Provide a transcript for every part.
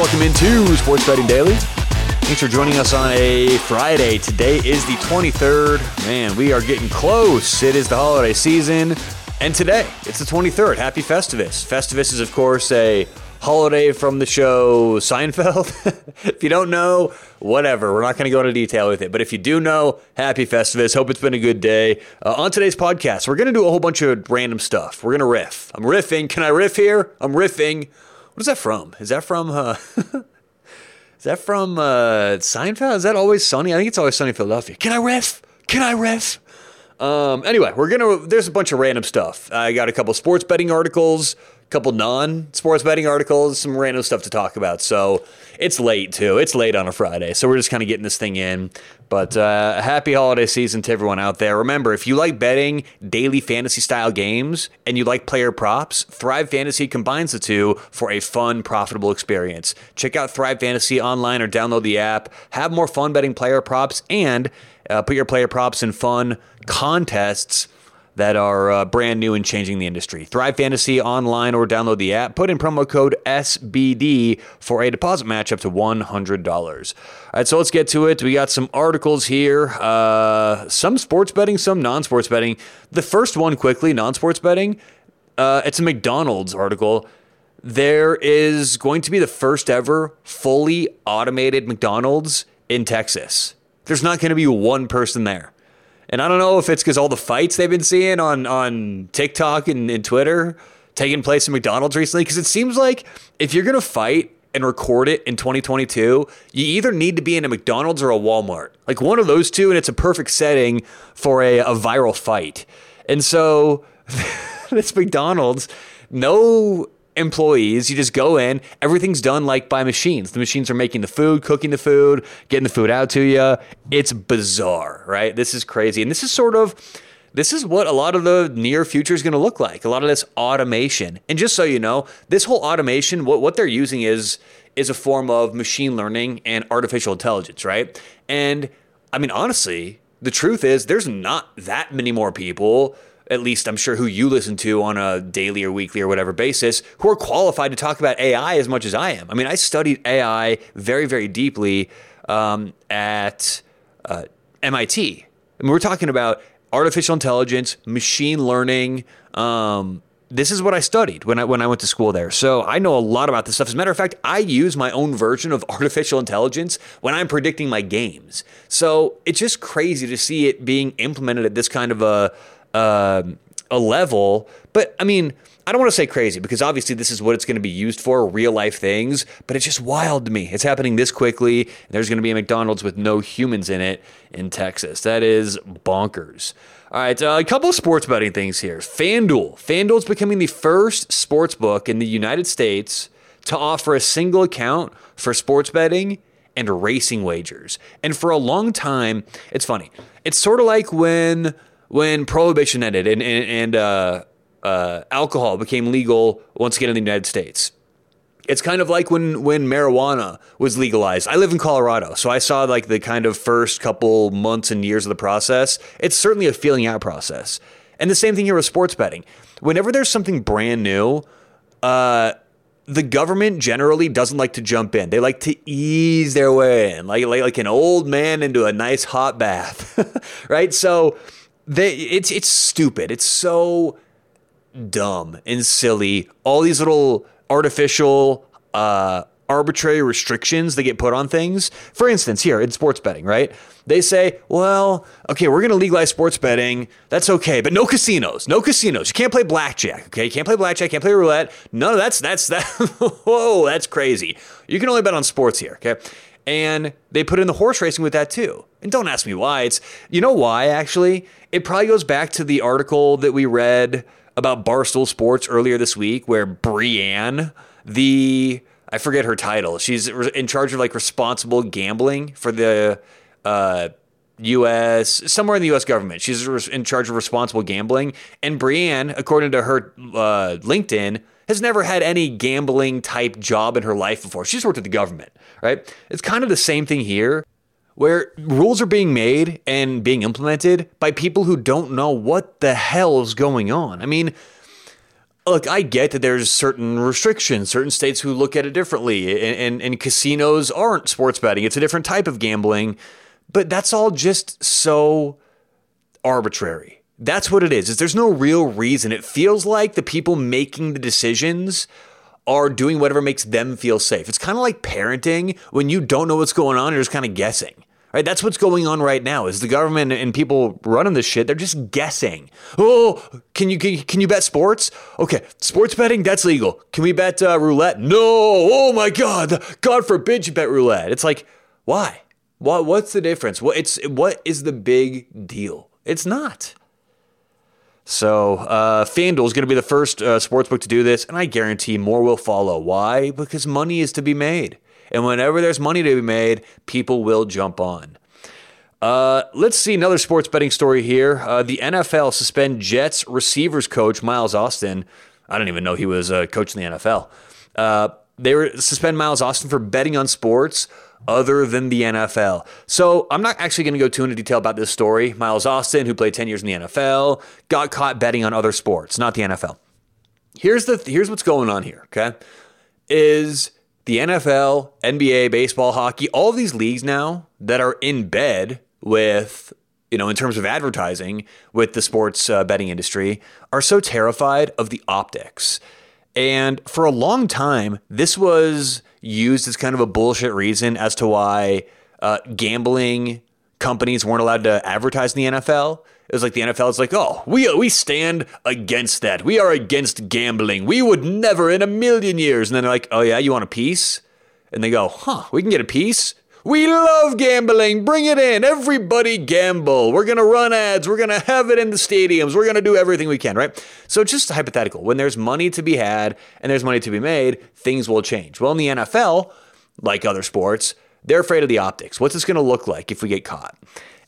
Welcome into Sports Betting Daily. Thanks for joining us on a Friday. Today is the 23rd. Man, we are getting close. It is the holiday season. And today, it's the 23rd. Happy Festivus. Festivus is, of course, a holiday from the show Seinfeld. if you don't know, whatever. We're not going to go into detail with it. But if you do know, happy Festivus. Hope it's been a good day. Uh, on today's podcast, we're going to do a whole bunch of random stuff. We're going to riff. I'm riffing. Can I riff here? I'm riffing. What is that from? Is that from. Uh, is that from uh, Seinfeld? Is that always sunny? I think it's always sunny in Philadelphia. Can I riff? Can I riff? Um, anyway, we're gonna. There's a bunch of random stuff. I got a couple sports betting articles, couple non-sports betting articles, some random stuff to talk about. So it's late too. It's late on a Friday, so we're just kind of getting this thing in. But uh, happy holiday season to everyone out there. Remember, if you like betting daily fantasy style games and you like player props, Thrive Fantasy combines the two for a fun, profitable experience. Check out Thrive Fantasy online or download the app. Have more fun betting player props and uh, put your player props in fun contests that are uh, brand new and changing the industry. Thrive Fantasy online or download the app. Put in promo code SBD for a deposit match up to $100. All right, so let's get to it. We got some articles here, uh, some sports betting, some non sports betting. The first one, quickly non sports betting, uh, it's a McDonald's article. There is going to be the first ever fully automated McDonald's in Texas. There's not going to be one person there. And I don't know if it's because all the fights they've been seeing on on TikTok and, and Twitter taking place in McDonald's recently. Because it seems like if you're gonna fight and record it in 2022, you either need to be in a McDonald's or a Walmart, like one of those two, and it's a perfect setting for a, a viral fight. And so this McDonald's, no employees. You just go in, everything's done like by machines. The machines are making the food, cooking the food, getting the food out to you. It's bizarre, right? This is crazy. And this is sort of this is what a lot of the near future is going to look like. A lot of this automation. And just so you know, this whole automation, what, what they're using is is a form of machine learning and artificial intelligence, right? And I mean, honestly, the truth is there's not that many more people at least I'm sure who you listen to on a daily or weekly or whatever basis, who are qualified to talk about AI as much as I am. I mean, I studied AI very, very deeply um, at uh, MIT. I mean, we're talking about artificial intelligence, machine learning. Um, this is what I studied when I when I went to school there. So I know a lot about this stuff. As a matter of fact, I use my own version of artificial intelligence when I'm predicting my games. So it's just crazy to see it being implemented at this kind of a uh, a level. But I mean, I don't want to say crazy because obviously this is what it's going to be used for, real life things, but it's just wild to me. It's happening this quickly. there's going to be a McDonald's with no humans in it in Texas. That is bonkers. All right, uh, a couple of sports betting things here. FanDuel. FanDuel is becoming the first sports book in the United States to offer a single account for sports betting and racing wagers. And for a long time, it's funny. It's sort of like when when prohibition ended and and, and uh, uh, alcohol became legal once again in the United States. It's kind of like when when marijuana was legalized. I live in Colorado, so I saw like the kind of first couple months and years of the process. It's certainly a feeling out process. And the same thing here with sports betting. Whenever there's something brand new, uh, the government generally doesn't like to jump in. They like to ease their way in, like like, like an old man into a nice hot bath, right? So they it's it's stupid. It's so dumb and silly. All these little artificial uh, arbitrary restrictions that get put on things. For instance, here in sports betting, right? They say, well, okay, we're going to legalize sports betting. That's okay, but no casinos. No casinos. You can't play blackjack, okay? You can't play blackjack, can't play roulette. No, that's that's that whoa, that's crazy. You can only bet on sports here, okay? And they put in the horse racing with that too. And don't ask me why. It's you know why actually? It probably goes back to the article that we read about Barstool Sports earlier this week where Brienne, the I forget her title. She's in charge of like responsible gambling for the uh, U.S. somewhere in the U.S. government. She's in charge of responsible gambling, and Brienne, according to her uh, LinkedIn, has never had any gambling type job in her life before. She's worked at the government, right? It's kind of the same thing here where rules are being made and being implemented by people who don't know what the hell is going on. I mean, look, I get that there's certain restrictions, certain states who look at it differently, and, and, and, casinos aren't sports betting. It's a different type of gambling, but that's all just so arbitrary. That's what it is. is there's no real reason. It feels like the people making the decisions are doing whatever makes them feel safe. It's kind of like parenting when you don't know what's going on, you're just kind of guessing. Right, that's what's going on right now. Is the government and people running this shit? They're just guessing. Oh, can you can, can you bet sports? Okay, sports betting that's legal. Can we bet uh, roulette? No. Oh my God! God forbid you bet roulette. It's like why? What what's the difference? What it's what is the big deal? It's not. So uh, FanDuel is going to be the first uh, sportsbook to do this, and I guarantee more will follow. Why? Because money is to be made. And whenever there's money to be made, people will jump on. Uh, let's see another sports betting story here. Uh, the NFL suspend Jets receivers coach Miles Austin. I don't even know he was a coach in the NFL. Uh, they were suspend Miles Austin for betting on sports other than the NFL. So I'm not actually going to go too into detail about this story. Miles Austin, who played 10 years in the NFL, got caught betting on other sports, not the NFL. Here's the here's what's going on here, okay? Is the NFL, NBA, baseball, hockey, all these leagues now that are in bed with, you know, in terms of advertising with the sports uh, betting industry are so terrified of the optics. And for a long time, this was used as kind of a bullshit reason as to why uh, gambling companies weren't allowed to advertise in the NFL. It was like the NFL is like, oh, we we stand against that. We are against gambling. We would never in a million years. And then they're like, oh yeah, you want a piece? And they go, huh, we can get a piece. We love gambling. Bring it in. Everybody gamble. We're going to run ads. We're going to have it in the stadiums. We're going to do everything we can, right? So, just hypothetical. When there's money to be had and there's money to be made, things will change. Well, in the NFL, like other sports, they're afraid of the optics. What's this going to look like if we get caught?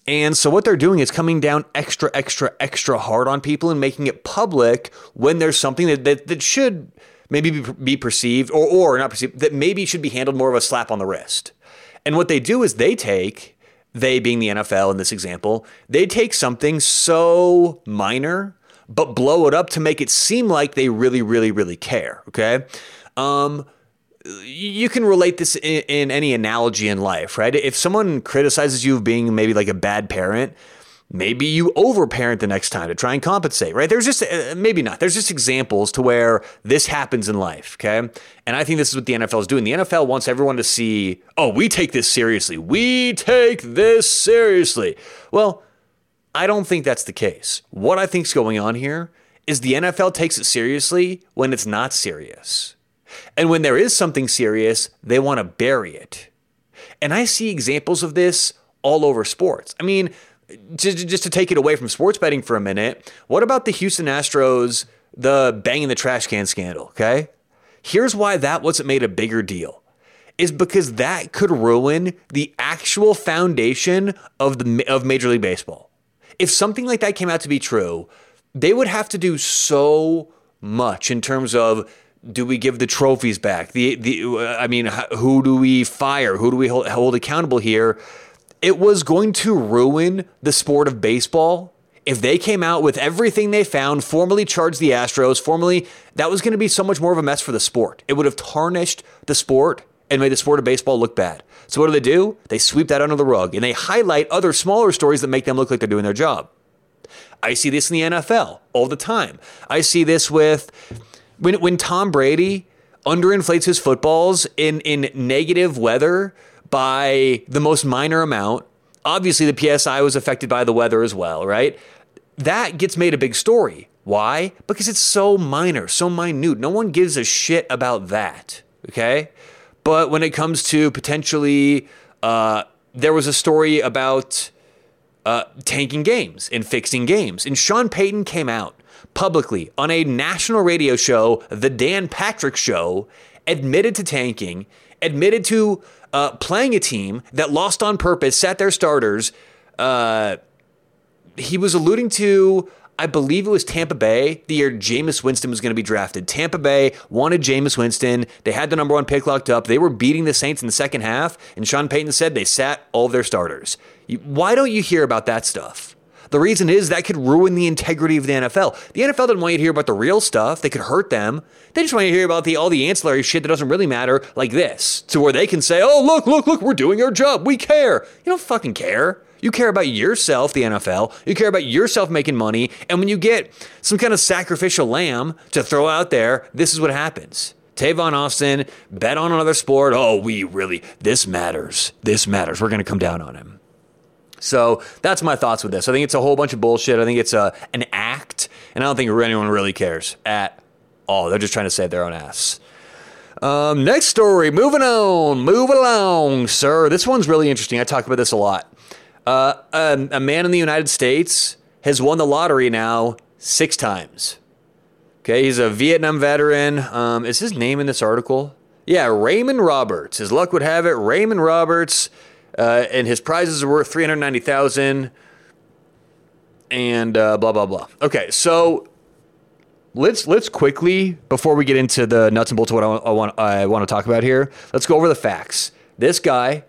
And so what they're doing is coming down extra, extra, extra hard on people and making it public when there's something that, that, that should maybe be, be perceived or, or not perceived, that maybe should be handled more of a slap on the wrist. And what they do is they take, they being the NFL in this example, they take something so minor, but blow it up to make it seem like they really, really, really care. Okay. Um, you can relate this in, in, any analogy in life, right? If someone criticizes you of being maybe like a bad parent, maybe you overparent the next time to try and compensate, right? There's just uh, maybe not. There's just examples to where this happens in life, okay? And I think this is what the NFL is doing. The NFL wants everyone to see, oh, we take this seriously. We take this seriously. Well, I don't think that's the case. What I think is going on here is the NFL takes it seriously when it's not serious. And when there is something serious, they want to bury it. And I see examples of this all over sports. I mean, just, just to take it away from sports betting for a minute, what about the Houston Astros, the banging the trash can scandal? Okay. Here's why that wasn't made a bigger deal is because that could ruin the actual foundation of the of Major League Baseball. If something like that came out to be true, they would have to do so much in terms of do we give the trophies back? The the I mean, who do we fire? Who do we hold, hold accountable here? It was going to ruin the sport of baseball if they came out with everything they found, formally charged the Astros, formally that was going to be so much more of a mess for the sport. It would have tarnished the sport and made the sport of baseball look bad. So what do they do? They sweep that under the rug and they highlight other smaller stories that make them look like they're doing their job. I see this in the NFL all the time. I see this with when when Tom Brady underinflates his footballs in in negative weather by the most minor amount. Obviously, the PSI was affected by the weather as well, right? That gets made a big story. Why? Because it's so minor, so minute. No one gives a shit about that. Okay. But when it comes to potentially, uh, there was a story about uh, tanking games and fixing games. And Sean Payton came out publicly on a national radio show, The Dan Patrick Show, admitted to tanking, admitted to uh, playing a team that lost on purpose, sat their starters. Uh, he was alluding to, I believe it was Tampa Bay, the year Jameis Winston was going to be drafted. Tampa Bay wanted Jameis Winston. They had the number one pick locked up. They were beating the Saints in the second half, and Sean Payton said they sat all their starters. Why don't you hear about that stuff? The reason is that could ruin the integrity of the NFL. The NFL doesn't want you to hear about the real stuff They could hurt them. They just want you to hear about the all the ancillary shit that doesn't really matter, like this, to where they can say, "Oh, look, look, look, we're doing our job. We care." You don't fucking care. You care about yourself, the NFL. You care about yourself making money. And when you get some kind of sacrificial lamb to throw out there, this is what happens. Tavon Austin bet on another sport. Oh, we really, this matters. This matters. We're going to come down on him. So that's my thoughts with this. I think it's a whole bunch of bullshit. I think it's a an act, and I don't think anyone really cares at all. They're just trying to save their own ass. Um, next story. Moving on. Move along, sir. This one's really interesting. I talk about this a lot. Uh, a, a man in the United States has won the lottery now six times. Okay, he's a Vietnam veteran. Um, is his name in this article? Yeah, Raymond Roberts. His luck would have it. Raymond Roberts, uh, and his prizes are worth three hundred ninety thousand, and uh, blah blah blah. Okay, so let's let's quickly before we get into the nuts and bolts of what I, I want I want to talk about here. Let's go over the facts. This guy,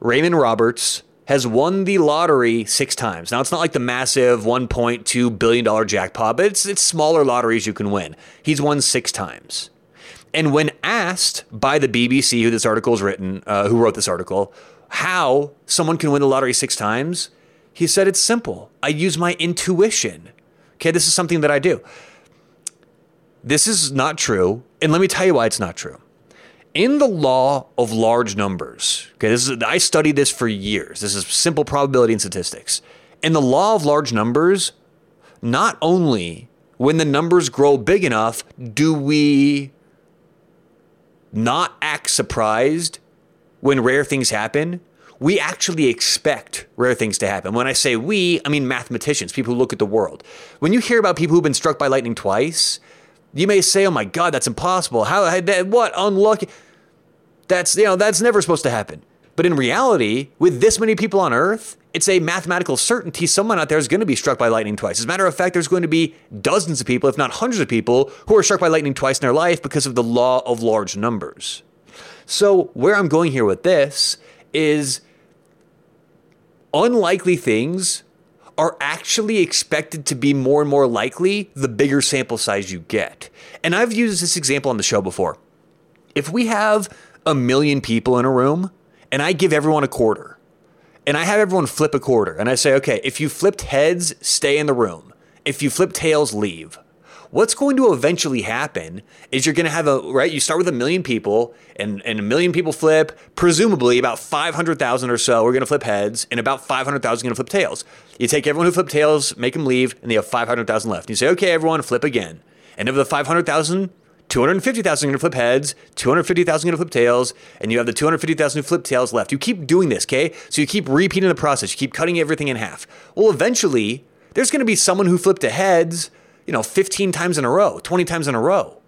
Raymond Roberts, has won the lottery six times. Now, it's not like the massive $1.2 billion jackpot, but it's, it's smaller lotteries you can win. He's won six times. And when asked by the BBC, who this article is written, uh, who wrote this article, how someone can win the lottery six times, he said it's simple. I use my intuition. Okay, this is something that I do. This is not true. And let me tell you why it's not true in the law of large numbers, okay, this is I studied this for years. This is simple probability and statistics. In the law of large numbers, not only when the numbers grow big enough do we not act surprised when rare things happen, we actually expect rare things to happen. When I say we, I mean mathematicians, people who look at the world. When you hear about people who've been struck by lightning twice, you may say, "Oh my God, that's impossible! How? That What unlucky?" That's you know that's never supposed to happen. But in reality, with this many people on Earth, it's a mathematical certainty someone out there is going to be struck by lightning twice. As a matter of fact, there's going to be dozens of people, if not hundreds of people, who are struck by lightning twice in their life because of the law of large numbers. So, where I'm going here with this is unlikely things are actually expected to be more and more likely the bigger sample size you get. And I've used this example on the show before. If we have a million people in a room and I give everyone a quarter and I have everyone flip a quarter and I say, okay, if you flipped heads, stay in the room. If you flip tails, leave. What's going to eventually happen is you're going to have a, right? You start with a million people and, and a million people flip, presumably about 500,000 or so are going to flip heads and about 500,000 are going to flip tails. You take everyone who flipped tails, make them leave, and they have 500,000 left. You say, okay, everyone, flip again. And of the 500,000, 250,000 are going to flip heads, 250,000 are going to flip tails, and you have the 250,000 who flip tails left. You keep doing this, okay? So you keep repeating the process. You keep cutting everything in half. Well, eventually, there's going to be someone who flipped a heads, you know, 15 times in a row, 20 times in a row.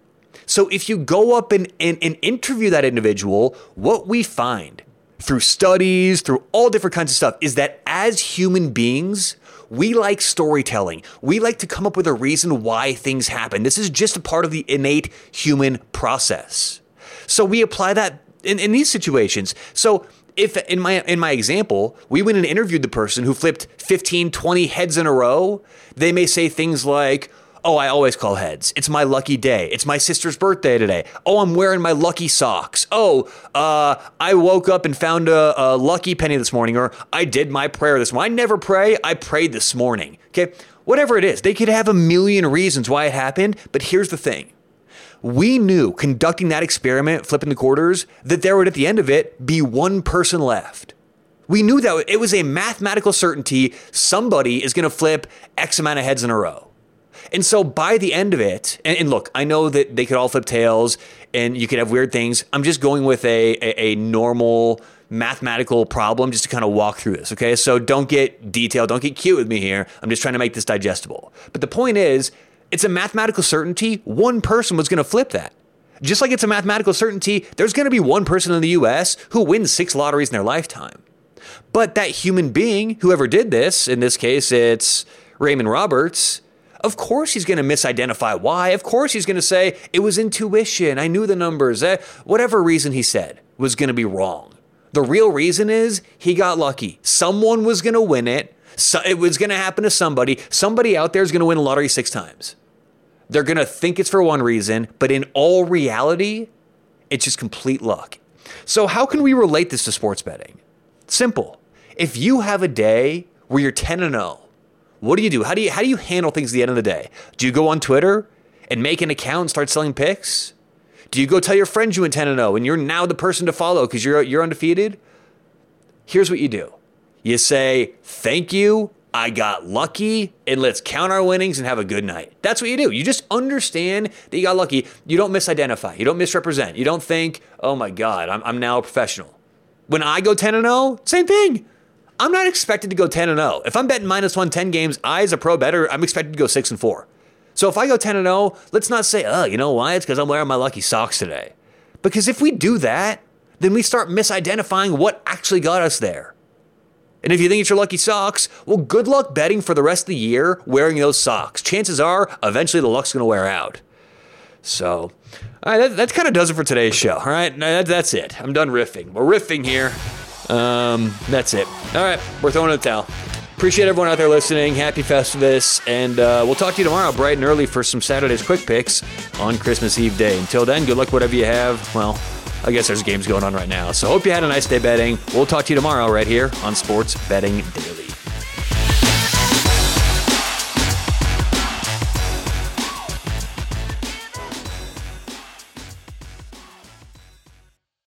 So if you go up and, and, and interview that individual, what we find through studies, through all different kinds of stuff, is that as human beings, we like storytelling. We like to come up with a reason why things happen. This is just a part of the innate human process. So we apply that in, in these situations. So if in my in my example, we went and interviewed the person who flipped 15, 20 heads in a row, they may say things like, Oh, I always call heads. It's my lucky day. It's my sister's birthday today. Oh, I'm wearing my lucky socks. Oh, uh, I woke up and found a, a lucky penny this morning, or I did my prayer this morning. I never pray. I prayed this morning. Okay. Whatever it is, they could have a million reasons why it happened, but here's the thing. We knew conducting that experiment, flipping the quarters, that there would at the end of it be one person left. We knew that it was a mathematical certainty somebody is going to flip X amount of heads in a row. And so by the end of it, and, and, look, I know that they could all flip tails and you could have weird things. I'm just going with a, a, a normal mathematical problem just to kind of walk through this. Okay. So don't get detailed, don't get cute with me here. I'm just trying to make this digestible. But the point is, it's a mathematical certainty. One person was going to flip that. Just like it's a mathematical certainty, there's going to be one person in the US who wins six lotteries in their lifetime. But that human being, whoever did this, in this case, it's Raymond Roberts, of course he's going to misidentify why. Of course he's going to say it was intuition. I knew the numbers. Eh, whatever reason he said was going to be wrong. The real reason is he got lucky. Someone was going to win it. So it was going to happen to somebody. Somebody out there is going to win a lottery six times. They're going to think it's for one reason, but in all reality, it's just complete luck. So, how can we relate this to sports betting? Simple. If you have a day where you're 10 and 0, what do you do? How do you how do you handle things at the end of the day? Do you go on Twitter and make an account and start selling picks? Do you go tell your friends you went 10 and 0 and you're now the person to follow because you're you're undefeated? Here's what you do. You say, "Thank you. I got lucky, and let's count our winnings and have a good night." That's what you do. You just understand that you got lucky. You don't misidentify. You don't misrepresent. You don't think, "Oh my god, I'm, I'm now a professional." When I go 10 and 0, same thing. I'm not expected to go 10 and 0. If I'm betting minus 110 games, I as a pro bettor, I'm expected to go 6 and 4. So if I go 10 and 0, let's not say, "Oh, you know why? It's cuz I'm wearing my lucky socks today." Because if we do that, then we start misidentifying what actually got us there. And if you think it's your lucky socks, well, good luck betting for the rest of the year wearing those socks. Chances are, eventually the luck's going to wear out. So, all right, that, that kind of does it for today's show. All right, that, that's it. I'm done riffing. We're riffing here. Um, that's it. All right, we're throwing it towel. Appreciate everyone out there listening. Happy Festivus. And uh, we'll talk to you tomorrow, bright and early, for some Saturday's quick picks on Christmas Eve day. Until then, good luck, whatever you have. Well, I guess there's games going on right now. So hope you had a nice day betting. We'll talk to you tomorrow right here on Sports Betting Daily.